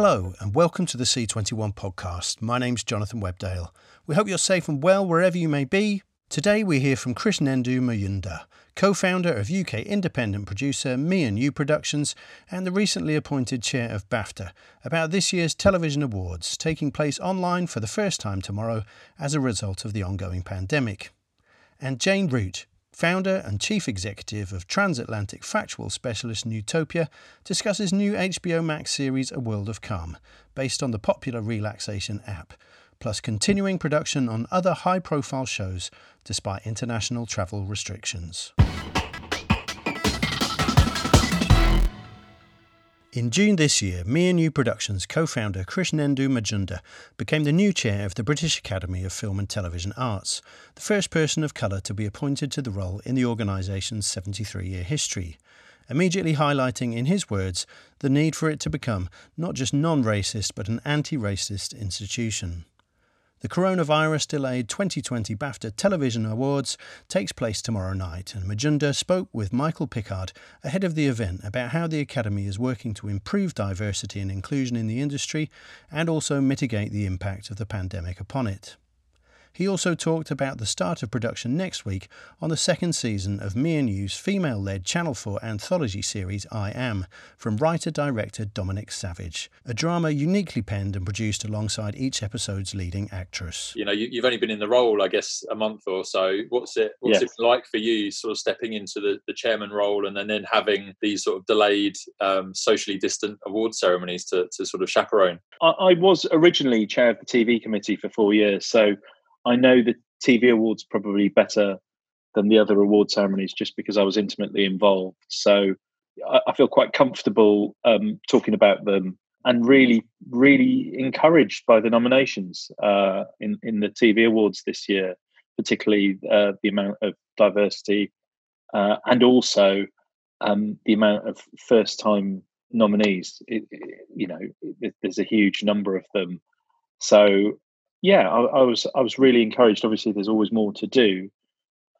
Hello, and welcome to the C21 podcast. My name's Jonathan Webdale. We hope you're safe and well wherever you may be. Today we hear from Chris Krishnendu Majumdar, co founder of UK independent producer Me and You Productions and the recently appointed chair of BAFTA, about this year's television awards taking place online for the first time tomorrow as a result of the ongoing pandemic. And Jane Root, founder and chief executive of transatlantic factual specialist Newtopia, discusses new HBO Max series A World of Calm, based on the popular relaxation app, plus continuing production on other high profile shows despite international travel restrictions. In June this year, Me and Productions co founder Krishnendu Majumdar became the new chair of the British Academy of Film and Television Arts, the first person of colour to be appointed to the role in the organisation's 73 year history, immediately highlighting, in his words, the need for it to become not just non racist but an anti racist institution. The coronavirus delayed 2020 BAFTA Television Awards takes place tomorrow night, and Majumdar spoke with Michael Pickard ahead of the event about how the Academy is working to improve diversity and inclusion in the industry and also mitigate the impact of the pandemic upon it. He also talked about the start of production next week on the second season of Me and You's female led Channel 4 anthology series I Am from writer director Dominic Savage, a drama uniquely penned and produced alongside each episode's leading actress. You know, you, have only been in the role, I guess, a month or so. What's it what's yes. it like for you sort of stepping into the, the chairman role and then, then having these sort of delayed, um, socially distant award ceremonies to, to sort of chaperone? I, I was originally chair of the TV committee for four years. So I know the TV awards probably better than the other award ceremonies just because I was intimately involved. So I, I feel quite comfortable um, talking about them and really, really encouraged by the nominations uh, in in the TV awards this year, particularly uh, the amount of diversity uh, and also um, the amount of first time nominees. It, it, you know, it, there's a huge number of them. So yeah, I, I, was I was really encouraged. Obviously, there's always more to do,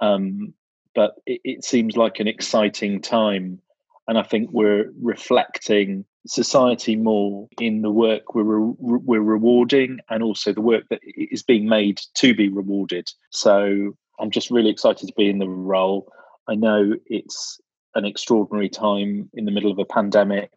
um, but it, it, seems like an exciting time, and I think we're reflecting society more in the work we're re- we're rewarding, and also the work that is being made to be rewarded. So I'm just really excited to be in the role. I know it's an extraordinary time in the middle of a pandemic,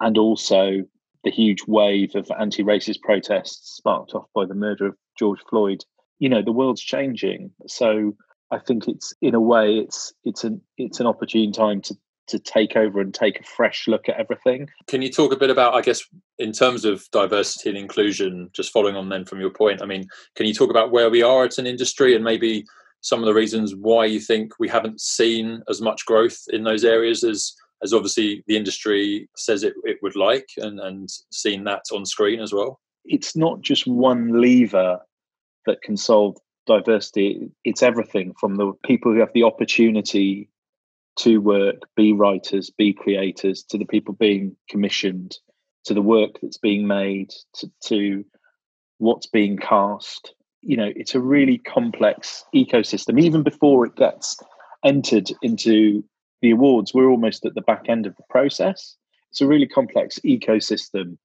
and also the huge wave of anti-racist protests sparked off by the murder of George Floyd. You know, the world's changing, so I think it's in a way it's it's an it's an opportune time to to take over and take a fresh look at everything. Can you talk a bit about, I guess, in terms of diversity and inclusion, just following on then from your point? I mean, can you talk about where we are as an industry and maybe some of the reasons why you think we haven't seen as much growth in those areas as as obviously the industry says it, it would like and, and seeing that on screen as well? It's not just one lever that can solve diversity, it's everything from the people who have the opportunity to work, be writers, be creators, to the people being commissioned, to the work that's being made, to, to what's being cast. You know, it's a really complex ecosystem, even before it gets entered into the awards, we're almost at the back end of the process. It's a really complex ecosystem,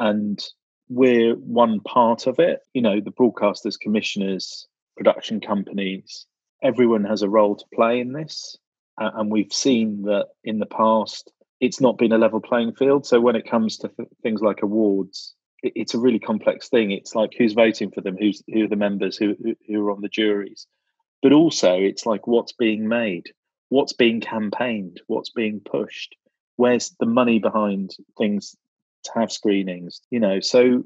and we're one part of it. You know, the broadcasters, commissioners, production companies, everyone has a role to play in this. And we've seen that in the past, it's not been a level playing field. So when it comes to th- things like awards, it's a really complex thing. It's like who's voting for them, who's who are the members, who who are on the juries, but also it's like what's being made what's being campaigned, what's being pushed, where's the money behind things to have screenings, you know. So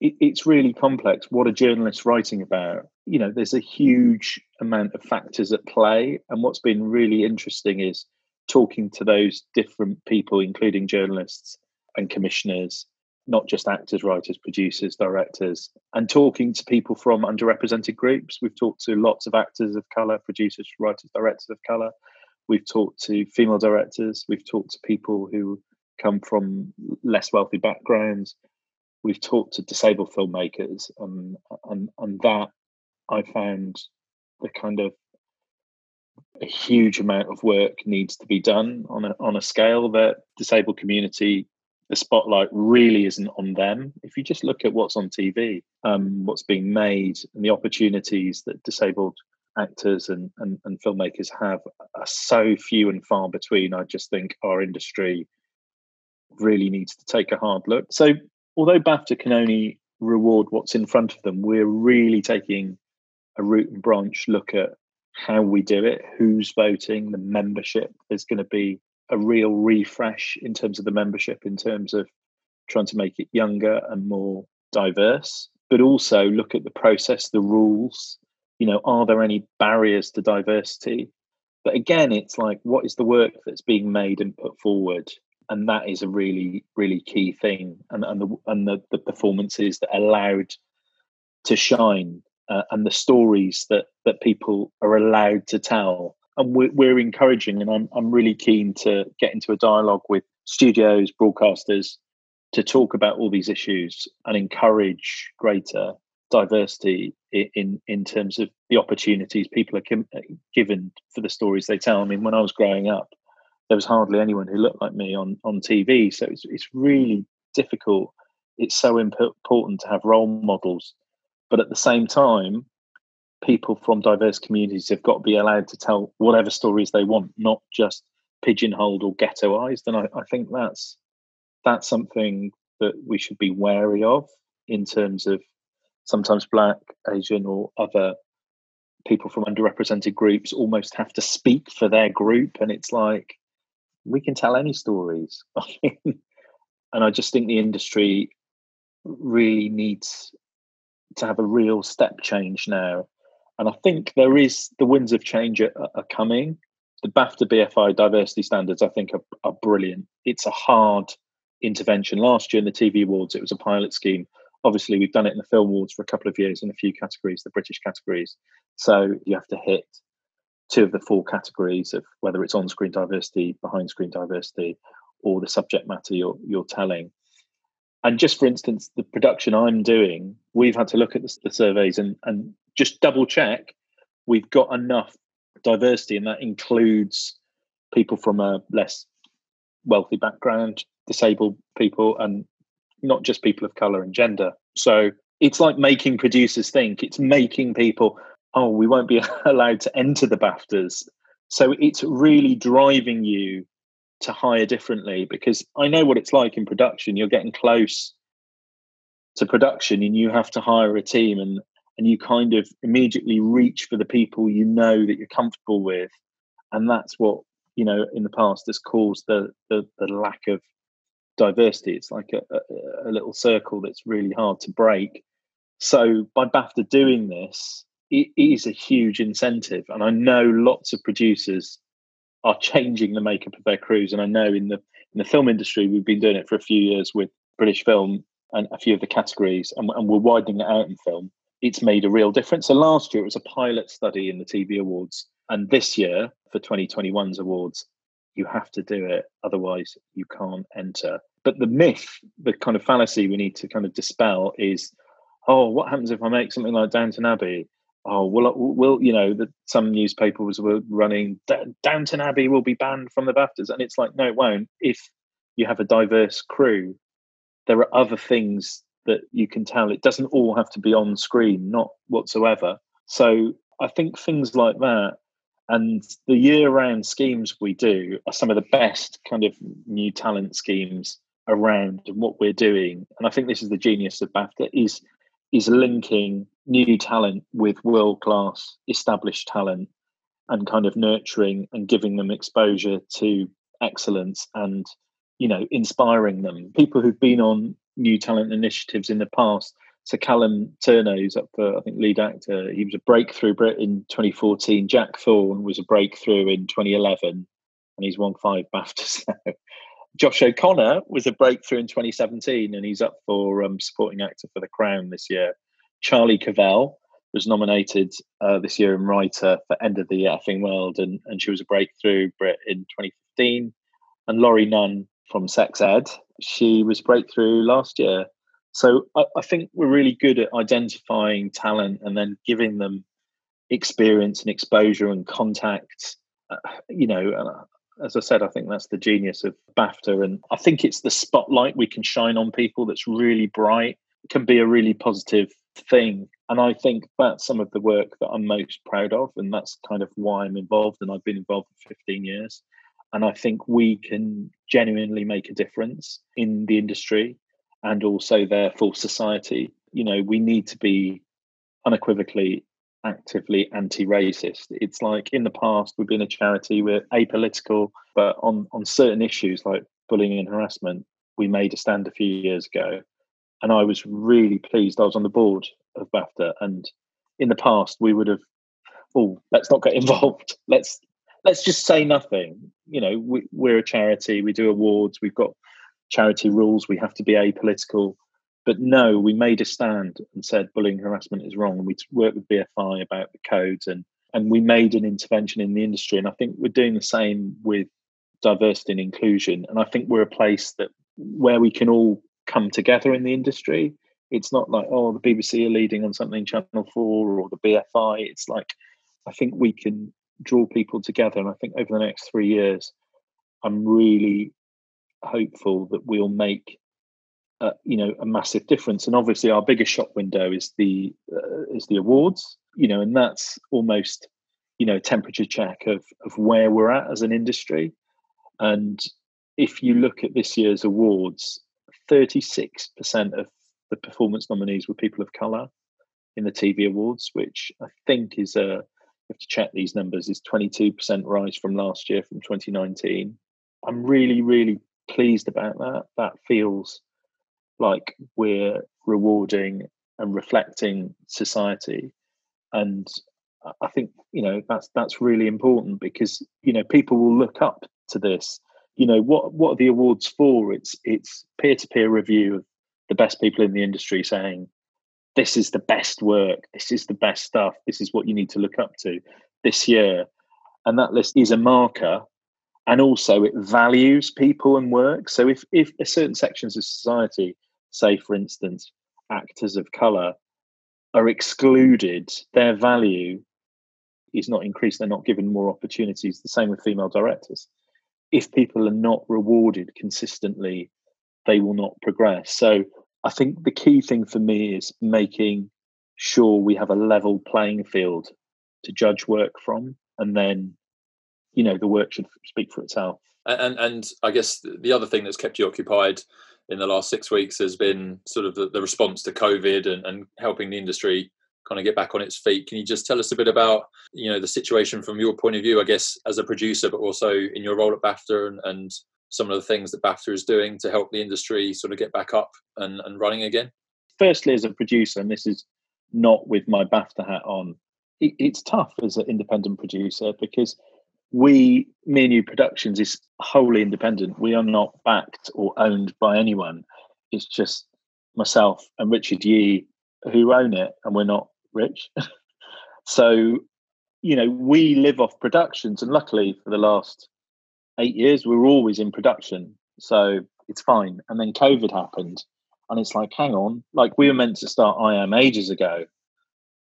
it, it's really complex. What are journalists writing about? You know, there's a huge amount of factors at play. And what's been really interesting is talking to those different people, including journalists and commissioners, not just actors, writers, producers, directors, and talking to people from underrepresented groups. We've talked to lots of actors of colour, producers, writers, directors of colour. We've talked to female directors. We've talked to people who come from less wealthy backgrounds. We've talked to disabled filmmakers, and and and that I found the kind of a huge amount of work needs to be done on a on a scale that disabled community the spotlight really isn't on them. If you just look at what's on TV, um, what's being made, and the opportunities that disabled actors and, and, and filmmakers have are so few and far between. I just think our industry really needs to take a hard look. So, although BAFTA can only reward what's in front of them, we're really taking a root and branch look at how we do it, who's voting, the membership. There's going to be a real refresh in terms of the membership, in terms of trying to make it younger and more diverse, but also look at the process, the rules. You know, are there any barriers to diversity? But again, it's like, what is the work that's being made and put forward? And that is a really, really key thing. And, and the and the, the performances that are allowed to shine uh, and the stories that that people are allowed to tell and we're, we're encouraging and I'm, I'm really keen to get into a dialogue with studios broadcasters to talk about all these issues and encourage greater diversity in in terms of the opportunities people are uh, given for the stories they tell. I mean, when I was growing up, there was hardly anyone who looked like me on on TV, so it's it's really difficult. It's so important to have role models, but at the same time, people from diverse communities have got to be allowed to tell whatever stories they want, not just pigeonholed or ghettoized. And I, I think that's that's something that we should be wary of in terms of sometimes black, Asian, or other people from underrepresented groups almost have to speak for their group. And it's like, we can tell any stories. and I just think the industry really needs to have a real step change now and I think there is the winds of change are, are coming. The BAFTA BFI diversity standards, I think, are, are brilliant. It's a hard intervention. Last year in the TV Awards, it was a pilot scheme. Obviously, we've done it in the Film Awards for a couple of years in a few categories, the British categories. So you have to hit two of the four categories of whether it's on screen diversity, behind screen diversity, or the subject matter you're, you're telling. And just for instance, the production I'm doing, we've had to look at the, the surveys and, and just double check we've got enough diversity, and that includes people from a less wealthy background, disabled people, and not just people of color and gender. So it's like making producers think. It's making people, oh, we won't be allowed to enter the BAFTAs. So it's really driving you to hire differently because I know what it's like in production. You're getting close to production and you have to hire a team and and you kind of immediately reach for the people you know that you're comfortable with. And that's what you know in the past has caused the the, the lack of diversity. It's like a, a, a, little circle that's really hard to break. So by bafta doing this it is a huge incentive. And i know lots of producers are changing the makeup of their crews. And i know in the in the film industry we've been doing it for a few years with british film and a few of the categories and, and we're widening it out in film it's made a real difference. So last year it was a pilot study in the TV awards, and this year for 2021's awards, you have to do it, otherwise you can't enter. But the myth, the kind of fallacy we need to kind of dispel is, oh, what happens if I make something like Downton Abbey? Oh, will will you know that some newspapers were running Downton Abbey will be banned from the BAFTAs, and it's like no, it won't. If you have a diverse crew, there are other things that you can tell it doesn't all have to be on screen, not whatsoever. So I think things like that and the year round schemes we do are some of the best kind of new talent schemes around and what we're doing. And I think this is the genius of BAFTA is is linking new talent with world class established talent and kind of nurturing and giving them exposure to excellence and you know inspiring them people who've been on new talent initiatives in the past. So Callum Turner, who's up for I think lead actor, he was a breakthrough Brit in 2014. Jack Thorne was a breakthrough in 2011, and he's won five BAFTAs. Josh O'Connor was a breakthrough in 2017, and he's up for um, supporting actor for The Crown this year. Charlie Covell was nominated uh, this year in writer for End of the Effing World, and, and she was a breakthrough Brit in 2015. And Laurie Nunn from Sex Ed. She was breakthrough last year. So I, I think we're really good at identifying talent and then giving them experience and exposure and contacts. Uh, you know, as I said, I think that's the genius of BAFTA. And I think it's the spotlight we can shine on people that's really bright, it can be a really positive thing. And I think that's some of the work that I'm most proud of. And that's kind of why I'm involved. And I've been involved for 15 years. And I think we can genuinely make a difference in the industry and also therefore society. You know, we need to be unequivocally actively anti-racist. It's like in the past we've been a charity, we're apolitical, but on on certain issues like bullying and harassment, we made a stand a few years ago. And I was really pleased. I was on the board of BAFTA and in the past we would have oh, let's not get involved. Let's let's just say nothing. You know, we, we're a charity, we do awards, we've got charity rules, we have to be apolitical but no, we made a stand and said bullying harassment is wrong. And we worked with BFI about the codes and and we made an intervention in the industry. And I think we're doing the same with diversity and inclusion. And I think we're a place that where we can all come together in the industry. It's not like, oh, the BBC are leading on something, Channel 4 or the BFI. It's like, I think we can draw people together. And I think over the next three years, I'm really hopeful that we'll make uh, you know a massive difference and obviously our biggest shop window is the uh, is the awards you know and that's almost you know a temperature check of of where we're at as an industry and if you look at this year's awards 36% of the performance nominees were people of color in the TV awards which i think is a have to check these numbers is 22% rise from last year from 2019 i'm really really pleased about that. That feels like we're rewarding and reflecting society. And i think you know that's that's really important because you know people will look up to this. You know what what are the awards for? It's it's peer-to-peer review of the best people in the industry saying this is the best work this is the best stuff this is what you need to look up to this year and that list is a marker and also it values people and work so if if certain sections of society say, for instance, actors of color are excluded, their value is not increased, they're not given more opportunities. The same with female directors. If people are not rewarded consistently, they will not progress. So I think the key thing for me is making sure we have a level playing field to judge work from, and then, you know, the work should speak for itself. And and I guess the other thing that's kept you occupied in the last six weeks has been sort of the, the response to COVID and, and helping the industry kind of get back on its feet. Can you just tell us a bit about you know the situation from your point of view, I guess, as a producer, but also in your role at BAFTA and, and some of the things that BAFTA is doing to help the industry sort of get back up and, and running again? Firstly, as a producer, and this is not with my BAFTA hat on, it, it's tough as an independent producer because we, Me and You Productions, is wholly independent. We are not backed or owned by anyone. It's just myself and Richard Yee who own it, and we're not rich. so, you know, we live off productions, and luckily for the last eight years, we are always in production. So it's fine. And then COVID happened, and it's like, hang on, like we were meant to start I Am ages ago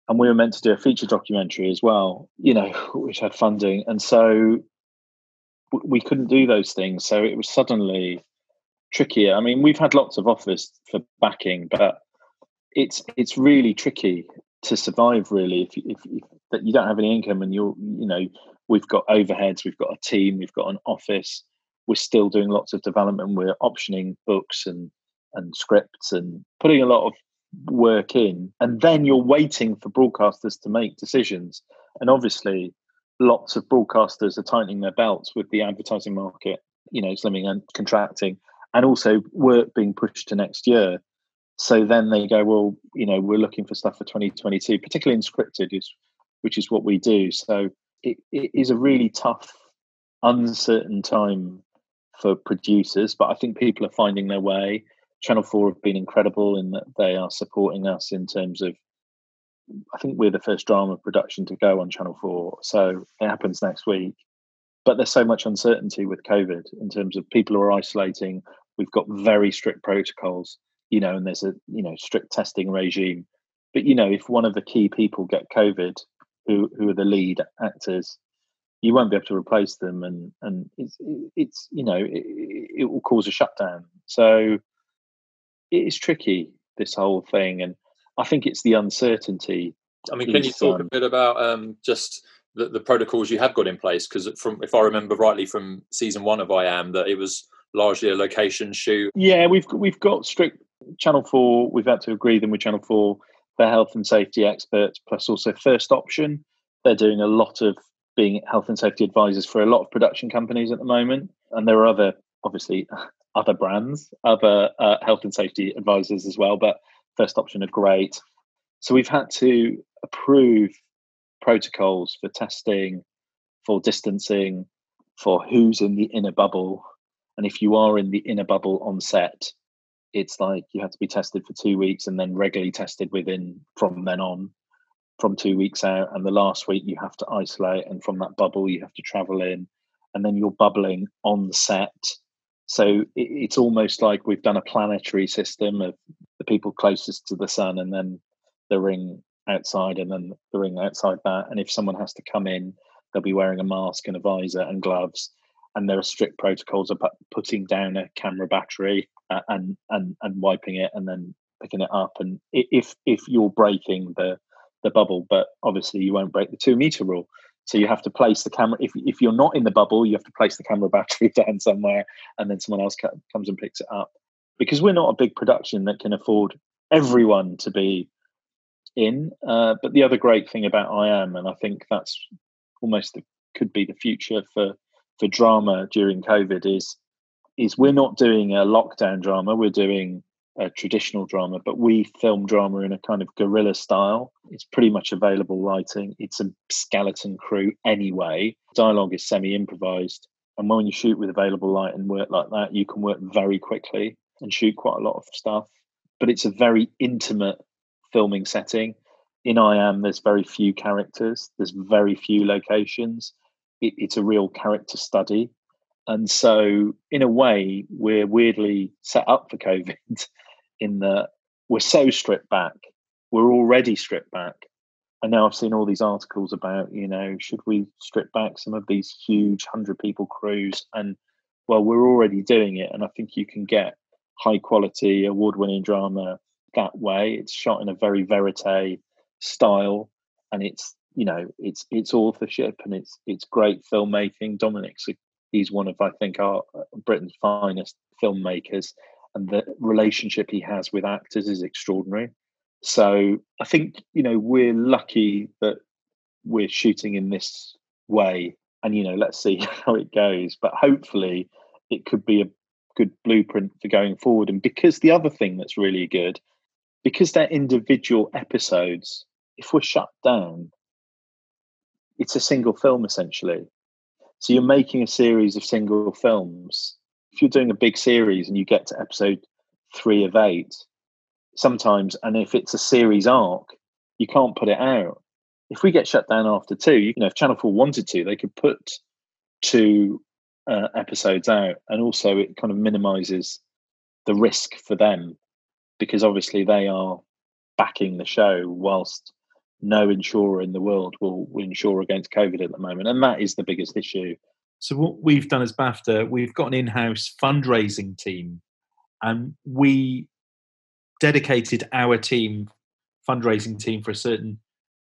and we were meant to do a feature documentary as well, you know, which had funding, and so we couldn't do those things. So it was suddenly trickier. I mean, we've had lots of offers for backing, but it's it's really tricky to survive. Really, if, if, if that you don't have any income and you're, you know, we've got overheads, we've got a team, we've got an office. We're still doing lots of development. We're optioning books and and scripts and putting a lot of work in, and then you're waiting for broadcasters to make decisions. And obviously, lots of broadcasters are tightening their belts with the advertising market, you know, slimming and contracting, and also work being pushed to next year. So then they go, well, you know, we're looking for stuff for 2022, particularly in scripted, is which is what we do. So it, it is a really tough, uncertain time for producers, but I think people are finding their way. Channel 4 have been incredible in that they are supporting us in terms of. I think we're the first drama production to go on Channel 4. So it happens next week. But there's so much uncertainty with COVID in terms of people who are isolating. We've got very strict protocols, you know, and there's a, you know, strict testing regime. But, you know, if one of the key people get COVID, who, who are the lead actors, you won't be able to replace them, and and it's it's you know it, it will cause a shutdown. So it is tricky this whole thing, and I think it's the uncertainty. I mean, can you talk um, a bit about um, just the, the protocols you have got in place? Because from if I remember rightly from season one of I Am, that it was largely a location shoot. Yeah, we've we've got strict Channel Four. We've had to agree them with Channel Four. Their health and safety experts, plus also First Option. They're doing a lot of being health and safety advisors for a lot of production companies at the moment, and there are other obviously other brands, other uh, health and safety advisors as well. But First Option are great. So we've had to approve protocols for testing, for distancing, for who's in the inner bubble. And if you are in the inner bubble on set, it's like you have to be tested for two weeks and then regularly tested within from then on from two weeks out. And the last week you have to isolate and from that bubble you have to travel in. And then you're bubbling on set. So it's almost like we've done a planetary system of the people closest to the sun and then the ring outside and then the ring outside that. And if someone has to come in they'll be wearing a mask and a visor and gloves and there are strict protocols about putting down a camera battery uh, and and and wiping it and then picking it up. And if if you're breaking the the bubble but obviously you won't break the two meter rule. So you have to place the camera if, if you're not in the bubble you have to place the camera battery down somewhere and then someone else comes and picks it up. Because we're not a big production that can afford everyone to be in uh, but the other great thing about i am and i think that's almost the, could be the future for for drama during covid is is we're not doing a lockdown drama we're doing a traditional drama but we film drama in a kind of guerrilla style. It's pretty much available lighting it's a skeleton crew anyway. Dialogue is semi improvised and when you shoot with available light and work like that you can work very quickly and shoot quite a lot of stuff. But it's a very intimate filming setting. In i am there's very few characters there's very few locations it, it's a real character study and so, in a way, we're weirdly set up for COVID in that we're so stripped back. We're already stripped back. And now I've seen all these articles about, you know, should we strip back some of these huge 100 people crews? And well, we're already doing it. And I think you can get high quality, award winning drama that way. It's shot in a very verite style. And it's, you know, it's it's authorship and it's it's great filmmaking. Dominic's he's one of I think our uh, Britain's finest filmmakers, and the relationship he has with actors is extraordinary. So I think you know we're lucky that we're shooting in this way, and you know let's see how it goes. But hopefully, it could be a good blueprint for going forward. And because the other thing that's really good, because they're individual episodes, if we're shut down, it's a single film essentially. So you're making a series of single films. If you're doing a big series and you get to episode three of eight, sometimes, and if it's a series arc, you can't put it out. If we get shut down after two, you know, if Channel 4 wanted to, they could put two uh, episodes out. And also, it kind of minimizes the risk for them because obviously they are backing the show whilst no insurer in the world will, will insure against COVID at the moment. And that is the biggest issue. So, what we've done as BAFTA, we've got an in house fundraising team, and we dedicated our team, fundraising team, for a certain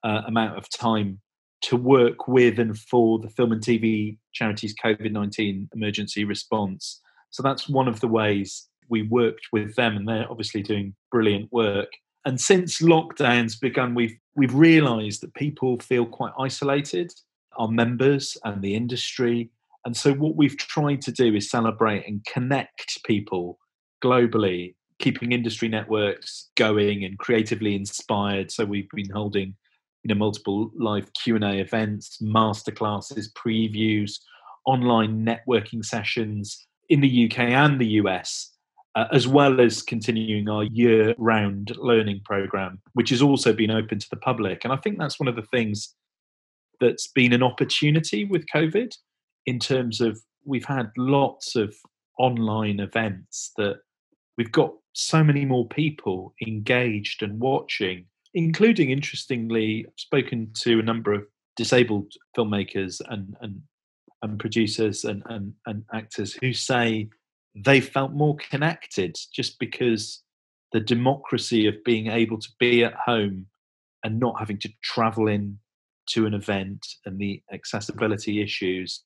uh, amount of time to work with and for the film and TV charities COVID 19 emergency response. So, that's one of the ways we worked with them, and they're obviously doing brilliant work. And since lockdowns begun, we've we've realised that people feel quite isolated, our members and the industry. And so what we've tried to do is celebrate and connect people globally, keeping industry networks going and creatively inspired. So we've been holding you know multiple live Q&A events, masterclasses, previews, online networking sessions in the UK and the US uh, as well as continuing our year round learning program, which has also been open to the public. And I think that's one of the things that's been an opportunity with COVID in terms of we've had lots of online events that we've got so many more people engaged and watching, including, interestingly, spoken to a number of disabled filmmakers and and and producers and, and and actors who say they felt more connected just because the democracy of being able to be at home and not having to travel in to an event and the accessibility issues.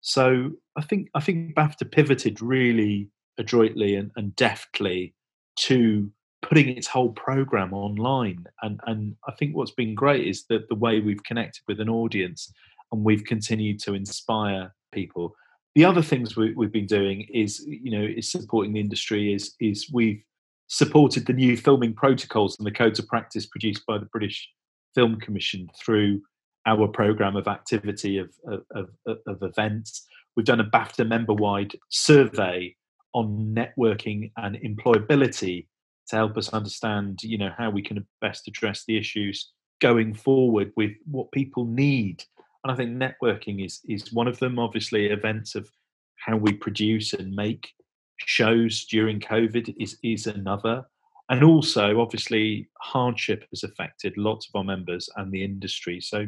So I think I think BAFTA pivoted really adroitly and, and deftly to putting its whole program online. And and I think what's been great is that the way we've connected with an audience and we've continued to inspire people. The other things we, have been doing is, you know, is supporting the industry. Is is we've supported the new filming protocols and the codes of practice produced by the British Film Commission through our program of activity of, of, of, of events. We've done a BAFTA member-wide survey on networking and employability to help us understand, you know, how we can best address the issues going forward with what people need. And I think networking is is one of them. Obviously, events of how we produce and make shows during COVID is is another. And also, obviously, hardship has affected lots of our members and the industry. So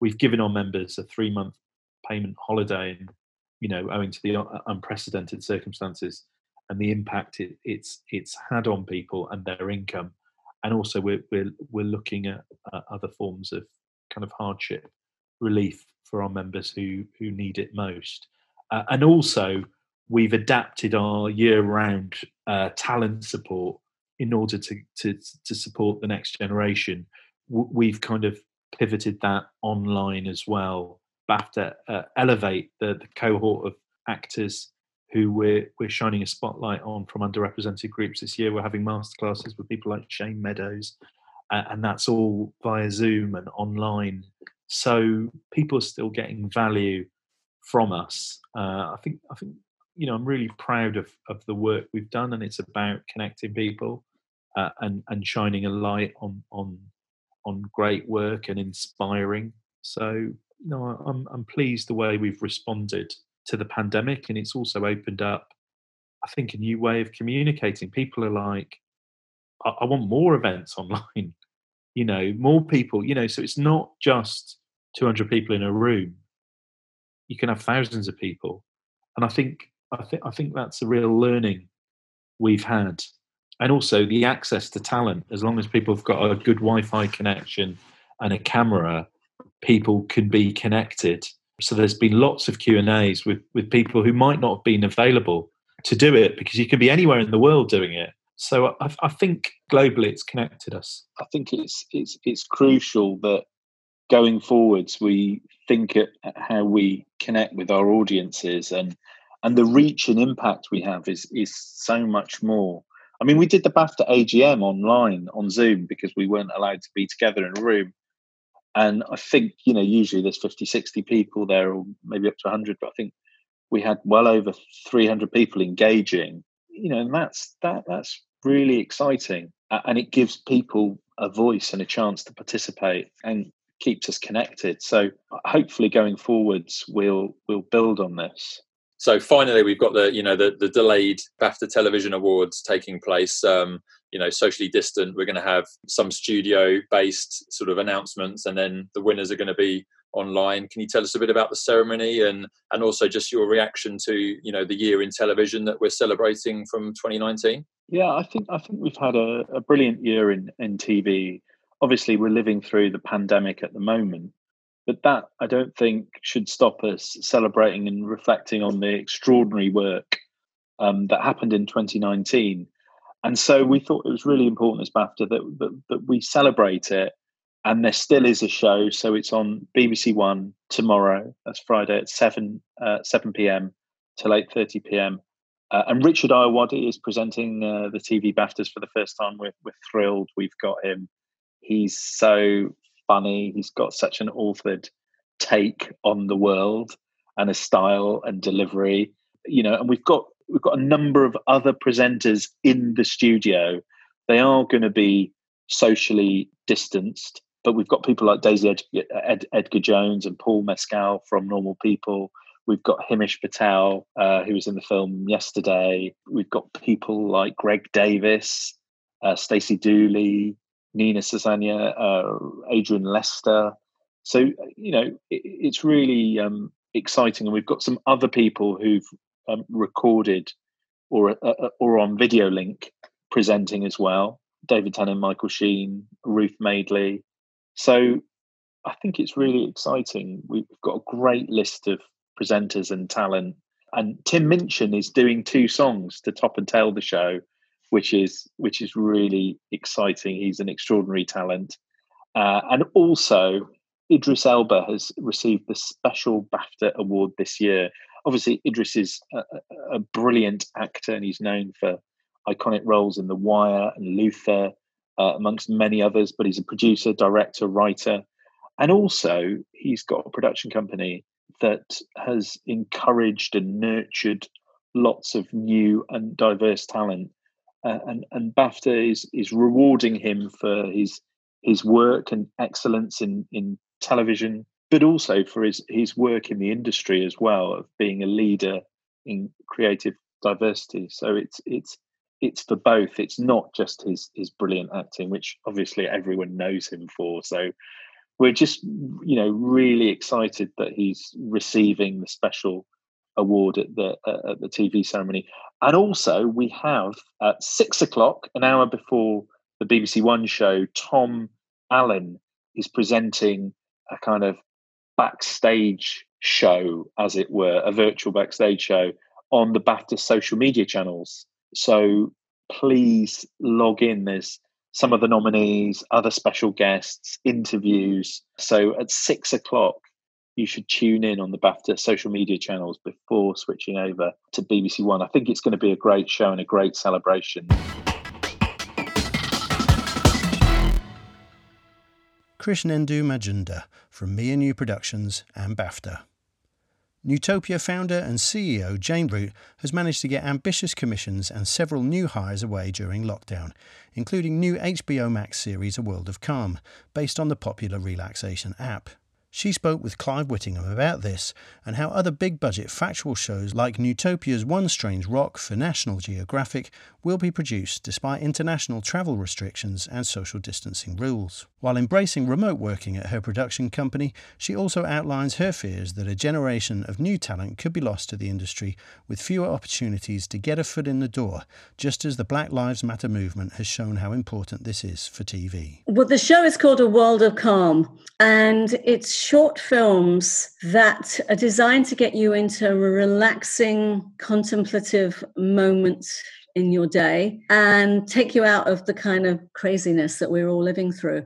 we've given our members a three month payment holiday, and you know, owing to the unprecedented circumstances and the impact it, it's it's had on people and their income, and also we're we're we're looking at uh, other forms of kind of hardship relief for our members who who need it most, uh, and also we've adapted our year-round uh, talent support in order to, to to support the next generation. We've kind of pivoted that online as well. BAFTA uh, elevate the, the cohort of actors who we're we're shining a spotlight on from underrepresented groups this year. We're having masterclasses with people like Shane Meadows, uh, and that's all via Zoom and online. So people are still getting value from us. Uh, I think I think you know I'm really proud of of the work we've done, and it's about connecting people uh, and and shining a light on on on great work and inspiring. So you know I'm I'm pleased the way we've responded to the pandemic, and it's also opened up, I think, a new way of communicating. People are like, I, I want more events online, you know, more people, you know, so it's not just 200 people in a room. You can have thousands of people, and I think I think I think that's a real learning we've had, and also the access to talent. As long as people have got a good Wi-Fi connection and a camera, people can be connected so there's been lots of Q and A's with with people who might not have been available to do it because you can be anywhere in the world doing it. So I, I think globally it's connected us. I think it's it's it's crucial that going forwards we think at, how we connect with our audiences and and the reach and impact we have is is so much more. I mean, we did the BAFTA AGM online on Zoom because we weren't allowed to be together in a room. And I think, you know, usually there's 50, 60 people there, or maybe up to 100, but I think we had well over 300 people engaging, you know, and that's, that, that's really exciting. And it gives people a voice and a chance to participate and keeps us connected. So hopefully going forwards, we'll, we'll build on this. So finally, we've got the you know the the delayed BAFTA Television Awards taking place. Um, you know, socially distant. We're going to have some studio-based sort of announcements, and then the winners are going to be online. Can you tell us a bit about the ceremony and and also just your reaction to you know the year in television that we're celebrating from 2019? Yeah, I think I think we've had a, a brilliant year in in TV. Obviously, we're living through the pandemic at the moment, but that I don't think should stop us celebrating and reflecting on the extraordinary work um, that happened in 2019. And so we thought it was really important as BAFTA that, that, that we celebrate it. And there still is a show, so it's on BBC One tomorrow. That's Friday at seven uh, seven p.m. till eight thirty p.m. Uh, and Richard Ayoade is presenting uh, the TV BAFTAs for the first time. We're, we're thrilled we've got him. He's so funny. He's got such an authored take on the world and a style and delivery. You know, and we've got we've got a number of other presenters in the studio. They are going to be socially distanced, but we've got people like Daisy Ed- Ed- Edgar Jones and Paul Mescal from Normal People. We've got Himesh Patel, uh, who was in the film yesterday. We've got people like Greg Davies, uh, Stacey Dooley, Nina Sosanya, uh, Adrian Lester, So you know, it, it's really um, exciting, and we've got some other people who've um, recorded or uh, uh or on video link presenting as well. David Tennant, Michael Sheen, Ruth Madeley. So I think it's really exciting. We've got a great list of presenters and talent. And Tim Minchin is doing two songs to top and tail the show, which is which is really exciting. He's an extraordinary talent. Uh, and also, Idris Elba has received the special BAFTA award this year. Obviously, Idris is a, a brilliant actor, and he's known for iconic roles in The Wire and Luther, uh, amongst many others. But he's a producer, director, writer, and also he's got a production company that has encouraged and nurtured lots of new and diverse talent. And and BAFTA is is rewarding him for his his work and excellence in in television, but also for his his work in the industry as well of being a leader in creative diversity. So it's it's it's for both. It's not just his his brilliant acting, which obviously everyone knows him for. So we're just you know really excited that he's receiving the special award at the uh, at the TV ceremony, and also we have at six o'clock, an hour before the BBC One show, Tom Allen is presenting a kind of backstage show, as it were, a virtual backstage show on the BAFTA social media channels. So please log in. There's some of the nominees, other special guests, interviews. So at six o'clock, you should tune in on the BAFTA social media channels before switching over to BBC One. I think it's going to be a great show and a great celebration. Krishnendu Majumdar from Me and You Productions and BAFTA. Newtopia founder and CEO Jane Root has managed to get ambitious commissions and several new hires away during lockdown, including new HBO Max series A World of Calm, based on the popular relaxation app. She spoke with Clive Whittingham about this and how other big budget factual shows like Newtopia's One Strange Rock for National Geographic will be produced despite international travel restrictions and social distancing rules. While embracing remote working at her production company, she also outlines her fears that a generation of new talent could be lost to the industry with fewer opportunities to get a foot in the door, just as the Black Lives Matter movement has shown how important this is for TV. Well, the show is called A World of Calm, and it's short films that are designed to get you into a relaxing, contemplative moment in your day and take you out of the kind of craziness that we're all living through.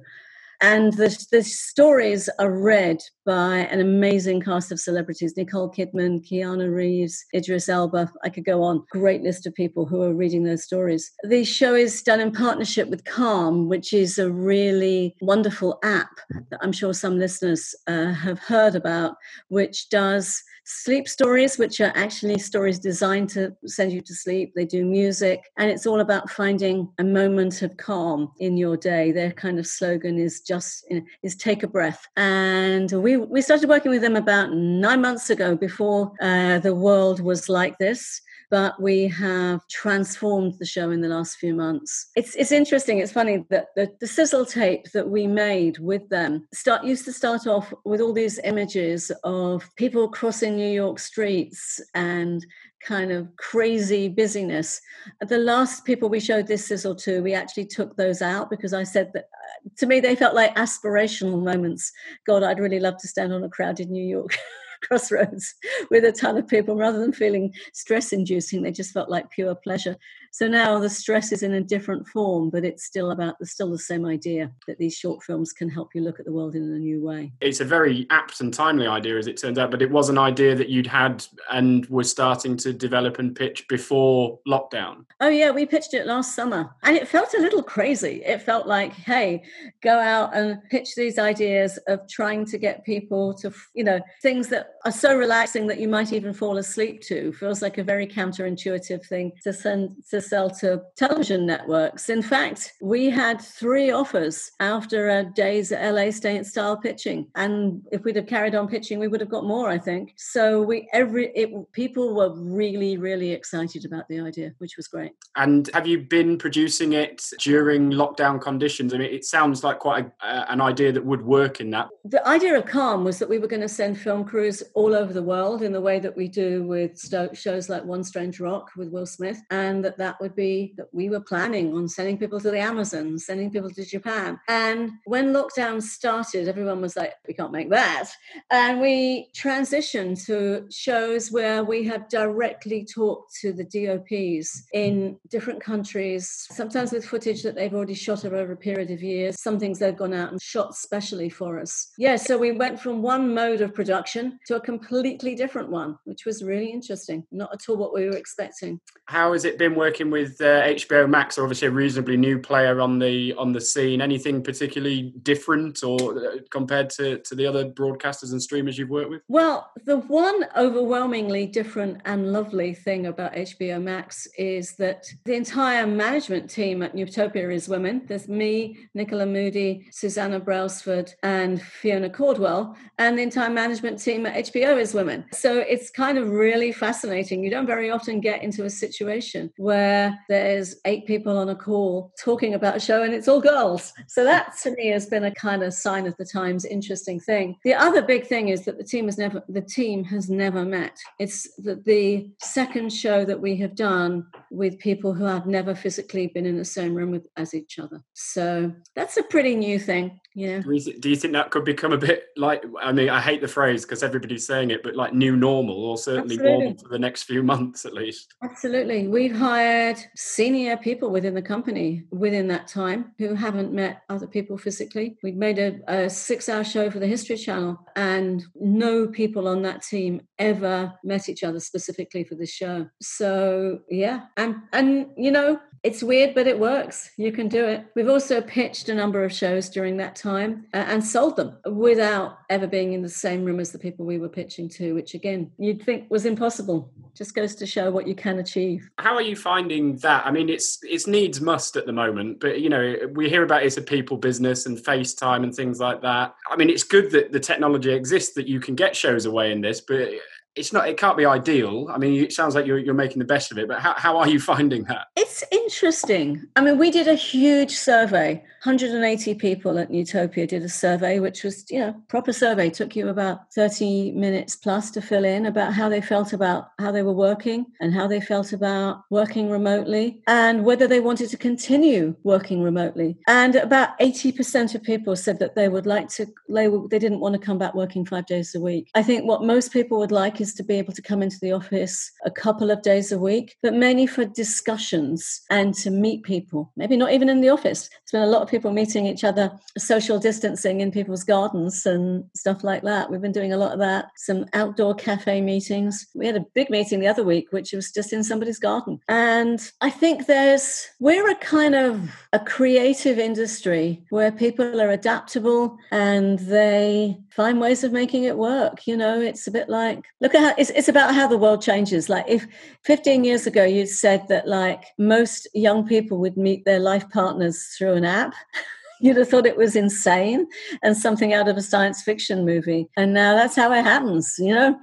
And the, the stories are read by an amazing cast of celebrities Nicole Kidman, Keanu Reeves, Idris Elba. I could go on. Great list of people who are reading those stories. The show is done in partnership with Calm, which is a really wonderful app that I'm sure some listeners uh, have heard about, which does sleep stories, which are actually stories designed to send you to sleep. They do music, and it's all about finding a moment of calm in your day. Their kind of slogan is just you know, is take a breath. And we we started working with them about nine months ago, before uh, the world was like this but we have transformed the show in the last few months. It's it's interesting. It's funny that the, the sizzle tape that we made with them start used to start off with all these images of people crossing New York streets and kind of crazy busyness. The last people we showed this sizzle to, we actually took those out because I said that uh, to me they felt like aspirational moments. God, I'd really love to stand on a crowded New York crossroads with a ton of people rather than feeling stress inducing they just felt like pure pleasure so now the stress is in a different form but it's still about the still the same idea that these short films can help you look at the world in a new way. It's a very apt and timely idea as it turns out but it was an idea that you'd had and was starting to develop and pitch before lockdown. Oh yeah we pitched it last summer and it felt a little crazy. It felt like hey go out and pitch these ideas of trying to get people to you know things that are so relaxing that you might even fall asleep to. Feels like a very counterintuitive thing to send to sell to television networks. In fact, we had three offers after a day's LA State style pitching. And if we'd have carried on pitching, we would have got more, I think. So we every it, people were really, really excited about the idea, which was great. And have you been producing it during lockdown conditions? I mean, it sounds like quite a, uh, an idea that would work in that. The idea of Calm was that we were going to send film crews all over the world in the way that we do with shows like One Strange Rock with Will Smith, and that that would be that we were planning on sending people to the Amazon, sending people to Japan. And when lockdown started, everyone was like, we can't make that. And we transitioned to shows where we have directly talked to the DOPs in different countries, sometimes with footage that they've already shot over a period of years, some things they've gone out and shot specially for us. Yeah, so we went from one mode of production to a completely different one, which was really interesting. Not at all what we were expecting. How has it been working with uh, HBO Max? Obviously, a reasonably new player on the on the scene. Anything particularly different or uh, compared to to the other broadcasters and streamers you've worked with? Well, the one overwhelmingly different and lovely thing about HBO Max is that the entire management team at Nutopia is women. There's me, Nicola Moody, Susanna Brailsford, and Fiona Caldwell, and the entire management team at HBO is women. So it's kind of really fascinating. You don't very often get into a situation where there's eight people on a call talking about a show and it's all girls. So that to me has been a kind of sign of the times interesting thing. The other big thing is that the team has never the team has never met. It's the, the second show that we have done with people who have never physically been in the same room with as each other. So that's a pretty new thing. Yeah. Do you think that could become a bit like? I mean, I hate the phrase because everybody's saying it, but like new normal, or certainly Absolutely. normal for the next few months at least. Absolutely, we've hired senior people within the company within that time who haven't met other people physically. We'd made a, a six-hour show for the History Channel, and no people on that team ever met each other specifically for this show. So yeah, and and you know, it's weird, but it works. You can do it. We've also pitched a number of shows during that time uh, and sold them without ever being in the same room as the people we were pitching to, which again, you'd think was impossible. Just goes to show what you can achieve. How are you finding that? I mean, it's it's needs must at the moment, but you know, we hear about it's a people business and FaceTime and things like that. I mean, it's good that the technology exists that you can get shows away in this, but it's not it can't be ideal i mean it sounds like you're, you're making the best of it but how, how are you finding that it's interesting i mean we did a huge survey 180 people at Nutopia did a survey, which was, you know, proper survey. It took you about 30 minutes plus to fill in about how they felt about how they were working and how they felt about working remotely and whether they wanted to continue working remotely. And about 80% of people said that they would like to, they, they didn't want to come back working five days a week. I think what most people would like is to be able to come into the office a couple of days a week, but mainly for discussions and to meet people. Maybe not even in the office. There's been a lot of people meeting each other, social distancing in people's gardens and stuff like that. We've been doing a lot of that. Some outdoor cafe meetings. We had a big meeting the other week, which was just in somebody's garden. And I think there's, we're a kind of a creative industry where people are adaptable and they find ways of making it work. You know, it's a bit like, look at how, it's, it's about how the world changes. Like if 15 years ago you'd said that like most young people would meet their life partners through an app, you'd have thought it was insane and something out of a science fiction movie. And now that's how it happens, you know?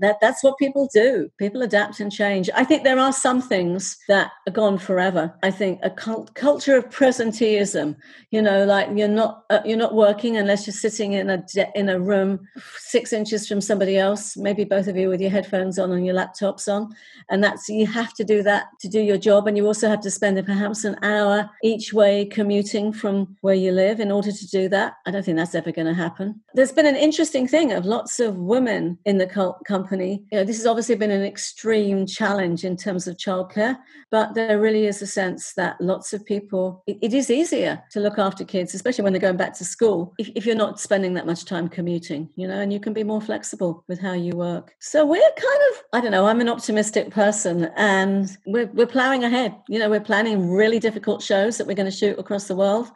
That that's what people do. People adapt and change. I think there are some things that are gone forever. I think a cult, culture of presenteeism. You know, like you're not uh, you're not working unless you're sitting in a in a room six inches from somebody else. Maybe both of you with your headphones on and your laptops on, and that's you have to do that to do your job, and you also have to spend perhaps an hour each way commuting from where you live in order to do that. I don't think that's ever going to happen. There's been an interesting thing of lots of women in the cult company. You know, this has obviously been an extreme challenge in terms of childcare, but there really is a sense that lots of people, it, it is easier to look after kids, especially when they're going back to school, if, if, you're not spending that much time commuting, you know, and you can be more flexible with how you work. So we're kind of, I don't know, I'm an optimistic person and we're, we're plowing ahead. You know, we're planning really difficult shows that we're going to shoot across the world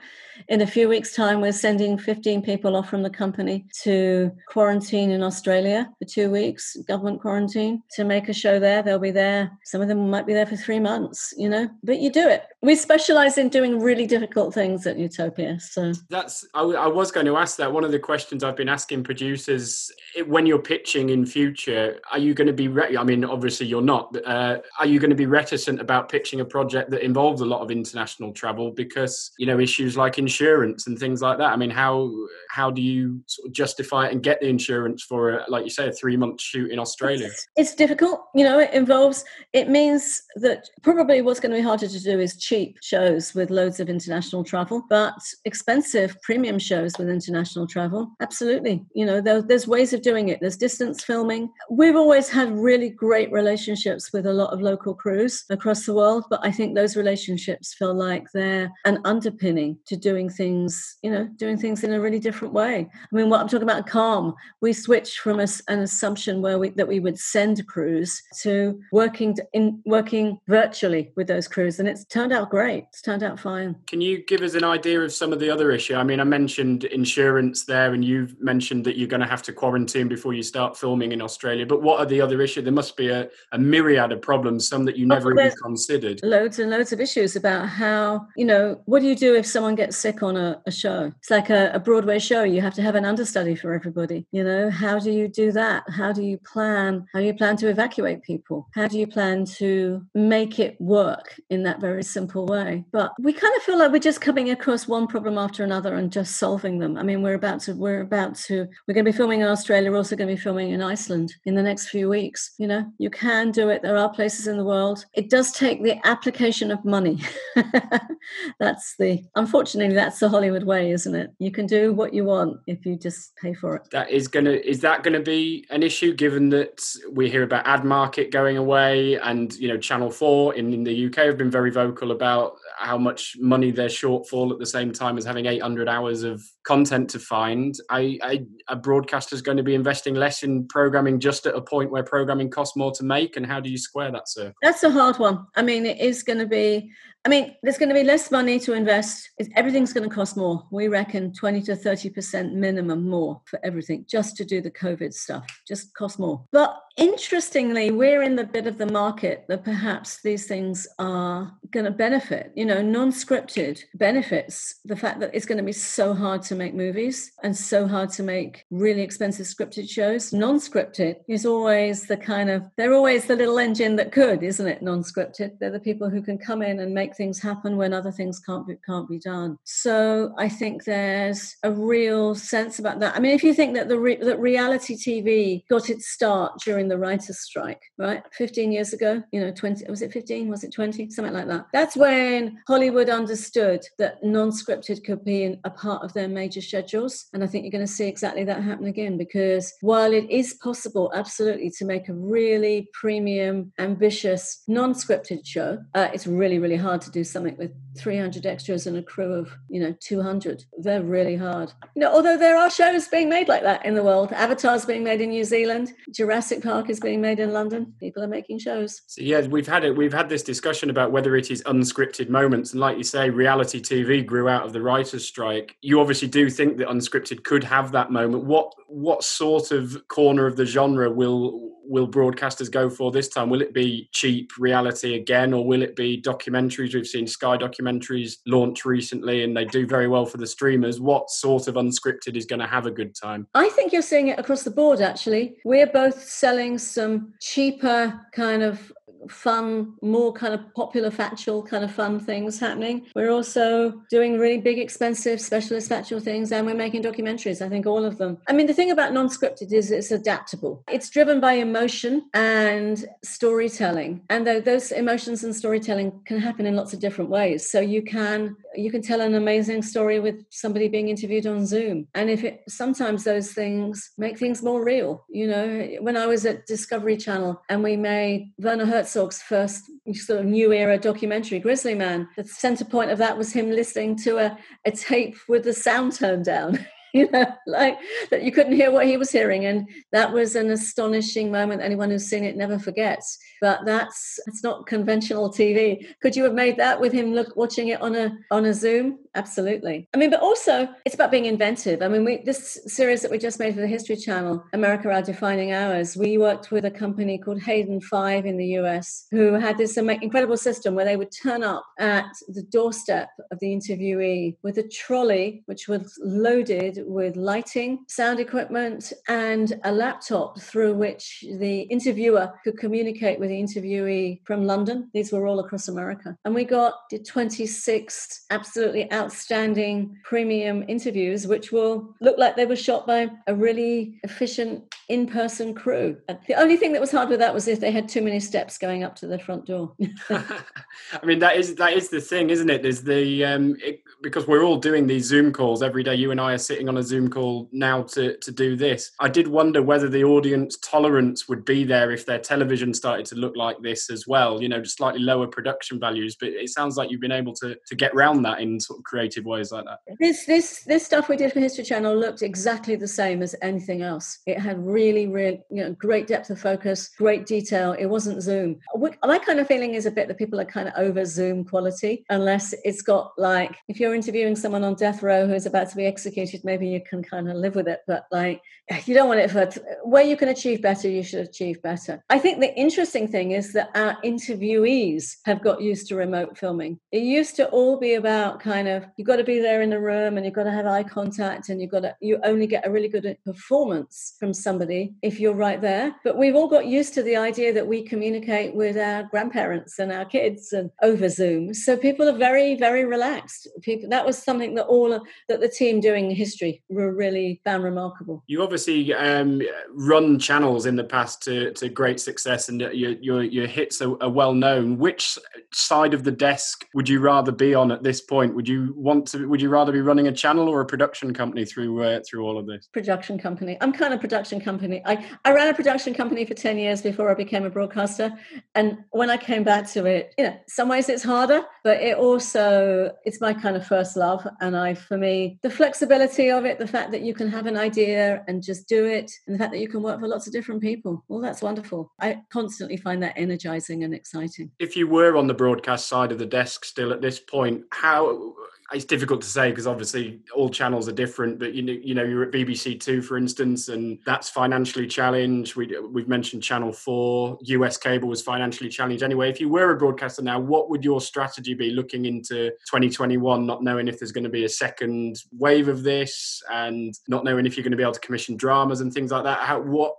in a few weeks' time, we're sending 15 people off from the company to quarantine in Australia for two weeks government quarantine to make a show there. They'll be there. Some of them might be there for three months, you know, but you do it. We specialize in doing really difficult things at Utopia. So that's, I, was going to ask that. One of the questions I've been asking producers when you're pitching in future, are you going to be, re- I mean, obviously you're not, but uh, are you going to be reticent about pitching a project that involves a lot of international travel because, you know, issues like insurance and things like that? I mean, how, how do you sort of justify it and get the insurance for, a, like you say, a three month shoot in Australia? It's, it's difficult. You know, it involves, it means that probably what's going to be harder to do is cheap shows with loads of international travel, but expensive premium shows with international travel. Absolutely. You know, there, there's ways of doing it. There's distance filming. We've always had really great relationships with a lot of local crews across the world, but I think those relationships feel like they're an underpinning to doing things, you know, doing things in a really different way. I mean, what I'm talking about, calm, we switched from a, an assumption where we that we would send crews to working in working virtually with those crews, and it's turned out great. It's turned out fine. Can you give us an idea of some of the other issue? I mean, I mentioned insurance there, and you've mentioned that you're going to have to quarantine before you start filming in Australia. But what are the other issues? There must be a, a myriad of problems, some that you never even considered. Loads and loads of issues about how, you know, what do you do if someone gets sick on a, a show? It's like a, a Broadway show. You have to have an understudy for everybody. You know, how do you do that? How do you plan? How do you plan to evacuate people? How do you plan to make it work in that very simple way? But we kind of feel like we're just coming across one problem after another and just solving them. I mean, we're about to, we're about to, we're going to be filming in Australia. We're also going to be filming in Iceland in the next few weeks. You know, you can do it. There are places in the world. It does take the application of money. that's the, unfortunately, that's the Hollywood way, isn't it? You can do what you want if you just pay for it. That is going to, is that going to be an issue given that we hear about ad market going away and, you know, Channel 4 in, in the UK have been very vocal about how much money they're shortfall at the same time as having 800 hours of content to find. I, I, a broadcaster is going to be investing less in programming just at a point where programming costs more to make. And how do you square that, sir? That's a hard one. I mean, it is going to be I mean, there's going to be less money to invest. Everything's going to cost more. We reckon 20 to 30% minimum more for everything just to do the COVID stuff, just cost more. But interestingly, we're in the bit of the market that perhaps these things are going to benefit. You know, non scripted benefits the fact that it's going to be so hard to make movies and so hard to make really expensive scripted shows. Non scripted is always the kind of, they're always the little engine that could, isn't it? Non scripted. They're the people who can come in and make things happen when other things can't be, can't be done. So I think there's a real sense about that. I mean, if you think that the re, that reality TV got its start during the writers' strike, right, 15 years ago, you know, 20 was it 15? Was it 20? Something like that. That's when Hollywood understood that non-scripted could be a part of their major schedules, and I think you're going to see exactly that happen again because while it is possible, absolutely, to make a really premium, ambitious, non-scripted show, uh, it's really, really hard hard to do something with 300 extras and a crew of, you know, 200. They're really hard. You know, although there are shows being made like that in the world. Avatar's being made in New Zealand. Jurassic Park is being made in London. People are making shows. So yeah, we've had it. We've had this discussion about whether it is unscripted moments, and like you say, reality TV grew out of the writers' strike. You obviously do think that unscripted could have that moment. What what sort of corner of the genre will will broadcasters go for this time? Will it be cheap reality again, or will it be documentaries? We've seen Sky documentaries launch recently, and they do very well for the streamers. What sort of unscripted is going to have a good time? I think you're seeing it across the board. Actually, we're both selling some cheaper kind of fun, more kind of popular factual kind of fun things happening. We're also doing really big, expensive specialist factual things, and we're making documentaries. I think all of them. I mean, the thing about non-scripted is it's adaptable. It's driven by emotion and storytelling, and those emotions and storytelling can happen in lots of different ways. So you can you can tell an amazing story with somebody being interviewed on Zoom, and if it sometimes those things make things more real. You know, when I was at Discovery Channel and we made Werner Herzog's first sort of new era documentary, Grizzly Man. The center point of that was him listening to a, a tape with the sound turned down. you know, like that you couldn't hear what he was hearing. And that was an astonishing moment. Anyone who's seen it never forgets. But that's it's not conventional TV. Could you have made that with him look watching it on a on a Zoom? Absolutely. I mean, but also it's about being inventive. I mean, we this series that we just made for the History Channel, America Our Defining Hours, we worked with a company called Hayden Five in the US who had this incredible system where they would turn up at the doorstep of the interviewee with a trolley which was loaded with lighting, sound equipment, and a laptop through which the interviewer could communicate with the interviewee from London. These were all across America. And we got 26 absolutely outstanding premium interviews, which will look like they were shot by a really efficient in person crew. The only thing that was hard with that was if they had too many steps going up to the front door. I mean, that is that is the thing, isn't it? There's the um, it, because we're all doing these Zoom calls every day. You and I are sitting on a Zoom call now to to do this. I did wonder whether the audience tolerance would be there if their television started to look like this as well. You know, just slightly lower production values. But it sounds like you've been able to to get around that in sort of creative ways like that. This this this stuff we did for History Channel looked exactly the same as anything else. It had really, really you know, great depth of focus, great detail. It wasn't Zoom. My kind of feeling is a bit that people are kind of over Zoom quality, unless it's got like if you're interviewing someone on death row who's about to be executed, maybe you can kind of live with it. But like you don't want it for where you can achieve better, you should achieve better. I think the interesting thing is that our interviewees have got used to remote filming. It used to all be about kind of you've got to be there in the room and you've got to have eye contact and you've got to you only get a really good performance from somebody if you're right there. But we've all got used to the idea that we communicate with our grandparents and our kids and over Zoom. So people are very, very relaxed. People that was something that all that the team doing history were really found remarkable. You obviously um, run channels in the past to, to great success, and your your, your hits are, are well known. Which side of the desk would you rather be on at this point? Would you want to? Would you rather be running a channel or a production company through uh, through all of this? Production company. I'm kind of production company. I I ran a production company for ten years before I became a broadcaster, and when I came back to it, you know, some ways it's harder, but it also it's my kind of first love, and I for me the flexibility it, the fact that you can have an idea and just do it, and the fact that you can work for lots of different people. Well, that's wonderful. I constantly find that energizing and exciting. If you were on the broadcast side of the desk still at this point, how it's difficult to say because obviously all channels are different. But you know, you know, you're at BBC Two, for instance, and that's financially challenged. We, we've mentioned Channel Four, US cable was financially challenged anyway. If you were a broadcaster now, what would your strategy be looking into 2021, not knowing if there's going to be a second wave of this, and not knowing if you're going to be able to commission dramas and things like that? How, what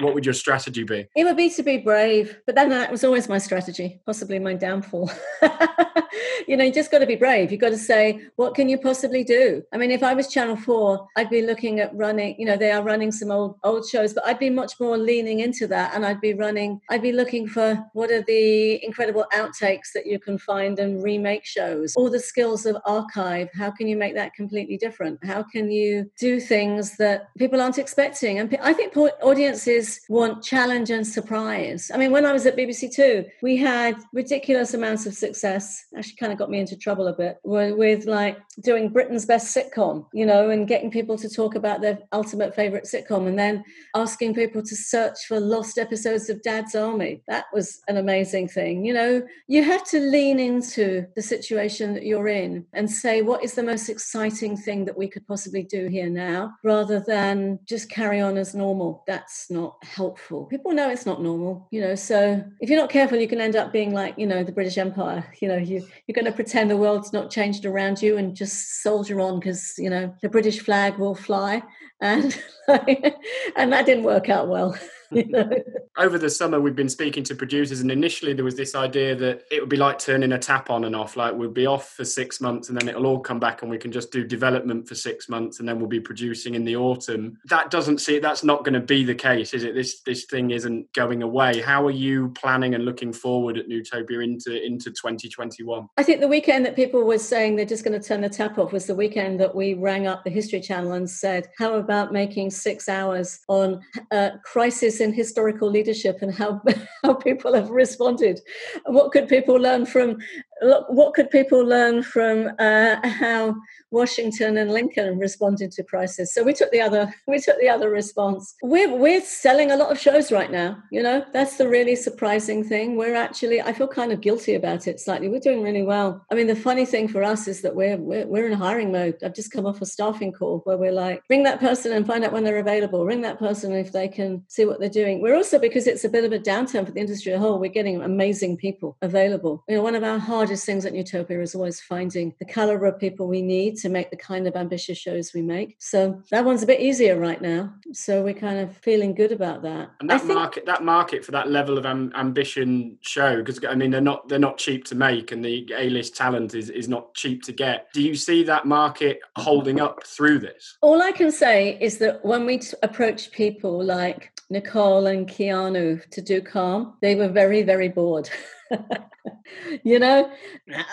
what would your strategy be? It would be to be brave, but then that was always my strategy, possibly my downfall. you know, you just got to be brave. You've got to say, what can you possibly do? I mean, if I was Channel 4, I'd be looking at running, you know, they are running some old old shows, but I'd be much more leaning into that and I'd be running, I'd be looking for what are the incredible outtakes that you can find and remake shows, all the skills of archive. How can you make that completely different? How can you do things that people aren't expecting? And I think audiences want challenge and surprise. I mean, when I was at BBC Two, we had ridiculous amounts of success. Actually, kind of got me into trouble a bit with like doing Britain's best sitcom, you know, and getting people to talk about their ultimate favorite sitcom and then asking people to search for lost episodes of Dad's Army. That was an amazing thing. You know, you have to lean into the situation that you're in and say, what is the most exciting thing that we could possibly do here now, rather than just carry on as normal. That's not helpful. People know it's not normal, you know, so if you're not careful, you can end up being like, you know, the British Empire. You know, you, you're going to pretend the world's not changed around you and just soldier on because you know the British flag will fly, and and that didn't work out well. Over the summer, we've been speaking to producers, and initially there was this idea that it would be like turning a tap on and off. Like we'll be off for six months, and then it'll all come back, and we can just do development for six months, and then we'll be producing in the autumn. That doesn't see that's not going to be the case, is it? This this thing isn't going away. How are you planning and looking forward at Nutopia into into 2021? I think the weekend that people were saying they're just going to turn the tap off was the weekend that we rang up the History Channel and said, "How about making six hours on uh, crisis?" In historical leadership and how how people have responded. and What could people learn from what could people learn from uh, how Washington and Lincoln responded to crisis? So we took the other we took the other response. We're we're selling a lot of shows right now. You know, that's the really surprising thing. We're actually I feel kind of guilty about it slightly. We're doing really well. I mean, the funny thing for us is that we're we're, we're in hiring mode. I've just come off a staffing call where we're like, ring that person and find out when they're available. Ring that person if they can see what they're doing. We're also because it's a bit of a downturn for the industry as a whole. We're getting amazing people available. You know, one of our hardest things at Nutopia is always finding the caliber of people we need to make the kind of ambitious shows we make. So that one's a bit easier right now. So we're kind of feeling good about that. And that think, market, that market for that level of am- ambition show, because I mean they're not they're not cheap to make, and the A list talent is is not cheap to get. Do you see that market holding up through this? All I can say is that when we approach people like Nicole and Keanu to do Calm, they were very very bored. you know?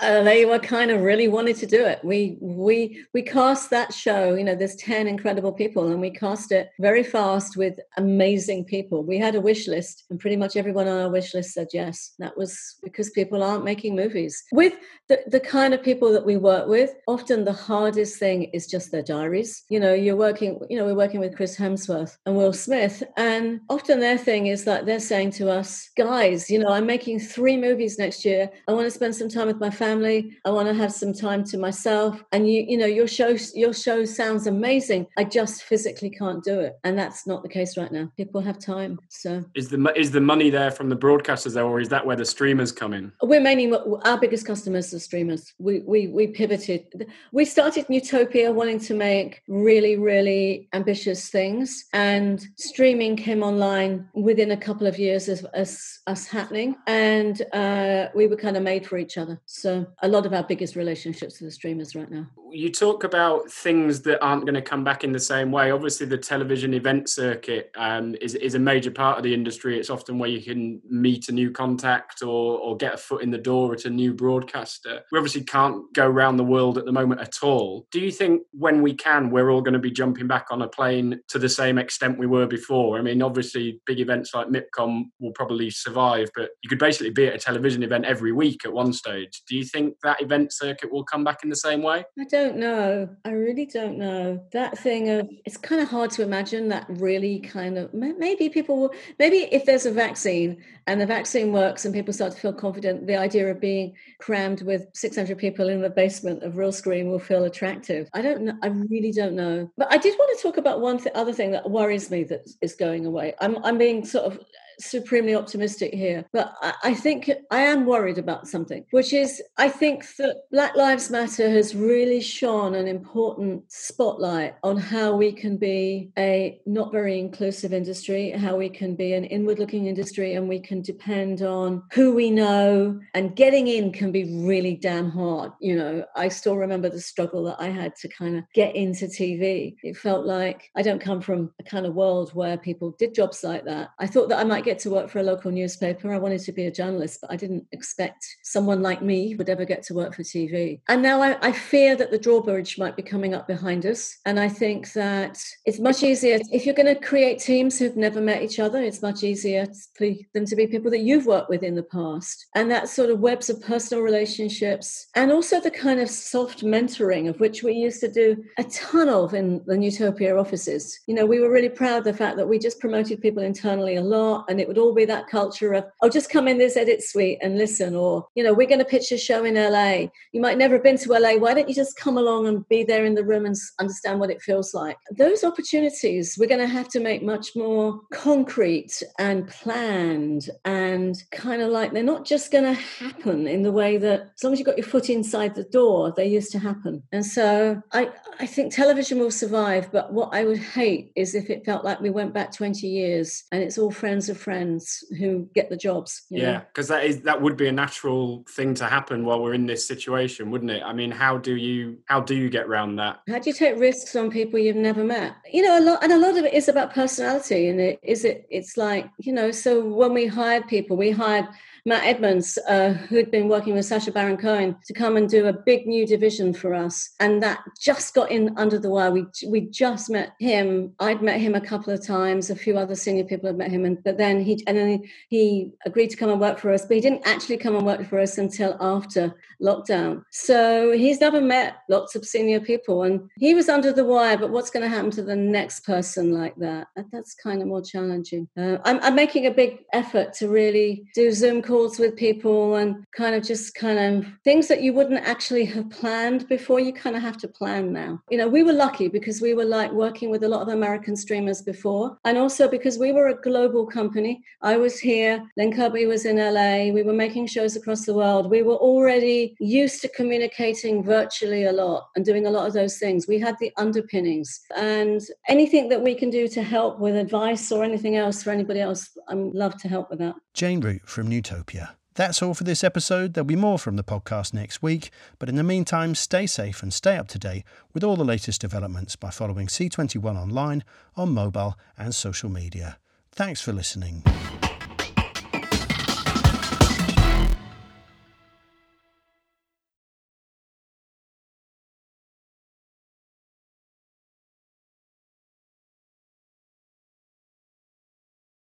Uh, they were kind of really wanted to do it. We we we cast that show you know there's 10 incredible people and we cast it very fast with amazing people. We had a wish list and pretty much everyone on our wish list said yes. That was because people aren't making movies. With the, the kind of people that we work with often the hardest thing is just their diaries. You know you're working you know we're working with chris hemsworth and will smith and often their thing is that they're saying to us guys you know i'm making three movies next year. I want to spend some time with my family. I want to have some time to myself. And you, you know, your show, your show sounds amazing. I just physically can't do it, and that's not the case right now. People have time. So is the is the money there from the broadcasters there, or is that where the streamers come in? We're mainly our biggest customers are streamers. We we we pivoted. We started Nutopia wanting to make really really ambitious things, and streaming came online within a couple of years of us us happening, and uh, we were kind of made for each other. So a lot of our biggest relationships are the streamers right now. You talk about things that aren't going to come back in the same way. Obviously, the television event circuit um, is is a major part of the industry. It's often where you can meet a new contact or or get a foot in the door at a new broadcaster. We obviously can't go around the world at the moment at all. Do you think when we can, we're all going to be jumping back on a plane to the same extent we were before? I mean, obviously, big events like MIPCOM will probably survive, but you could basically be at a television event every week at one stage. Do you think that event circuit will come back in the same way? I don't know. I really don't know. That thing of it's kind of hard to imagine that really kind of maybe people will maybe if there's a vaccine and the vaccine works and people start to feel confident, the idea of being crammed with 600 people in the basement of Realscreen will feel attractive. I don't know. I really don't know. But I did want to talk about one th- other thing that worries me that is going away. I'm I'm being sort of supremely optimistic here, but I, think I am worried about something, which is I think that Black Lives Matter has really shone an important spotlight on how we can be a not very inclusive industry, how we can be an inward looking industry, and we can depend on who we know, and getting in can be really damn hard. You know, I still remember the struggle that I had to kind of get into TV. It felt like I don't come from a kind of world where people did jobs like that. I thought that I might get to work for a local newspaper. I wanted to be a journalist, but I didn't expect someone like me would ever get to work for TV. And now I, I fear that the drawbridge might be coming up behind us. And I think that it's much easier if you're going to create teams who've never met each other, it's much easier for them to be people that you've worked with in the past. And that sort of webs of personal relationships and also the kind of soft mentoring of which we used to do a ton of in the Nutopia offices. You know, we were really proud of the fact that we just promoted people internally a lot and it would all be that culture of, oh, just come in this edit suite and listen, or, you know, we're going to pitch a show in LA. You might never have been to LA. Why don't you just come along and be there in the room and understand what it feels like? Those opportunities we're going to have to make much more concrete and planned and kind of like they're not just going to happen in the way that as long as you've got your foot inside the door, they used to happen. And so I, I think television will survive, but what I would hate is if it felt like we went back 20 years and it's all friends of friends who get the jobs. yeah, because that is that would be a natural thing to happen while we're in this situation, wouldn't it? I mean, how do you how do you get around that? How do you take risks on people you've never met? You know, a lot and a lot of it is about personality, and it is it it's like you know. So when we hired people, we hired Matt Edmonds, uh, who'd been working with Sacha Baron Cohen, to come and do a big new division for us. And that just got in under the wire. We, we just met him. I'd met him a couple of times. A few other senior people had met him. And, but then he, and then he agreed to come and work for us, but he didn't actually come and work for us until after lockdown. So he's never met lots of senior people. And he was under the wire, but what's going to happen to the next person like that? That's kind of more challenging. Uh, I'm, I'm making a big effort to really do Zoom calls with people and kind of just kind of things that you wouldn't actually have planned before. You kind of have to plan now. You know, we were lucky because we were like working with a lot of American streamers before, and also because we were a global company. I was here, Len Kirby was in LA. We were making shows across the world. We were already used to communicating virtually a lot and doing a lot of those things. We had the underpinnings, and anything that we can do to help with advice or anything else for anybody else, I'm love to help with that. Jane Root from Nutopia. That's all for this episode. There'll be more from the podcast next week, but in the meantime, stay safe and stay up to date with all the latest developments by following C21 online on mobile and social media. Thanks for listening.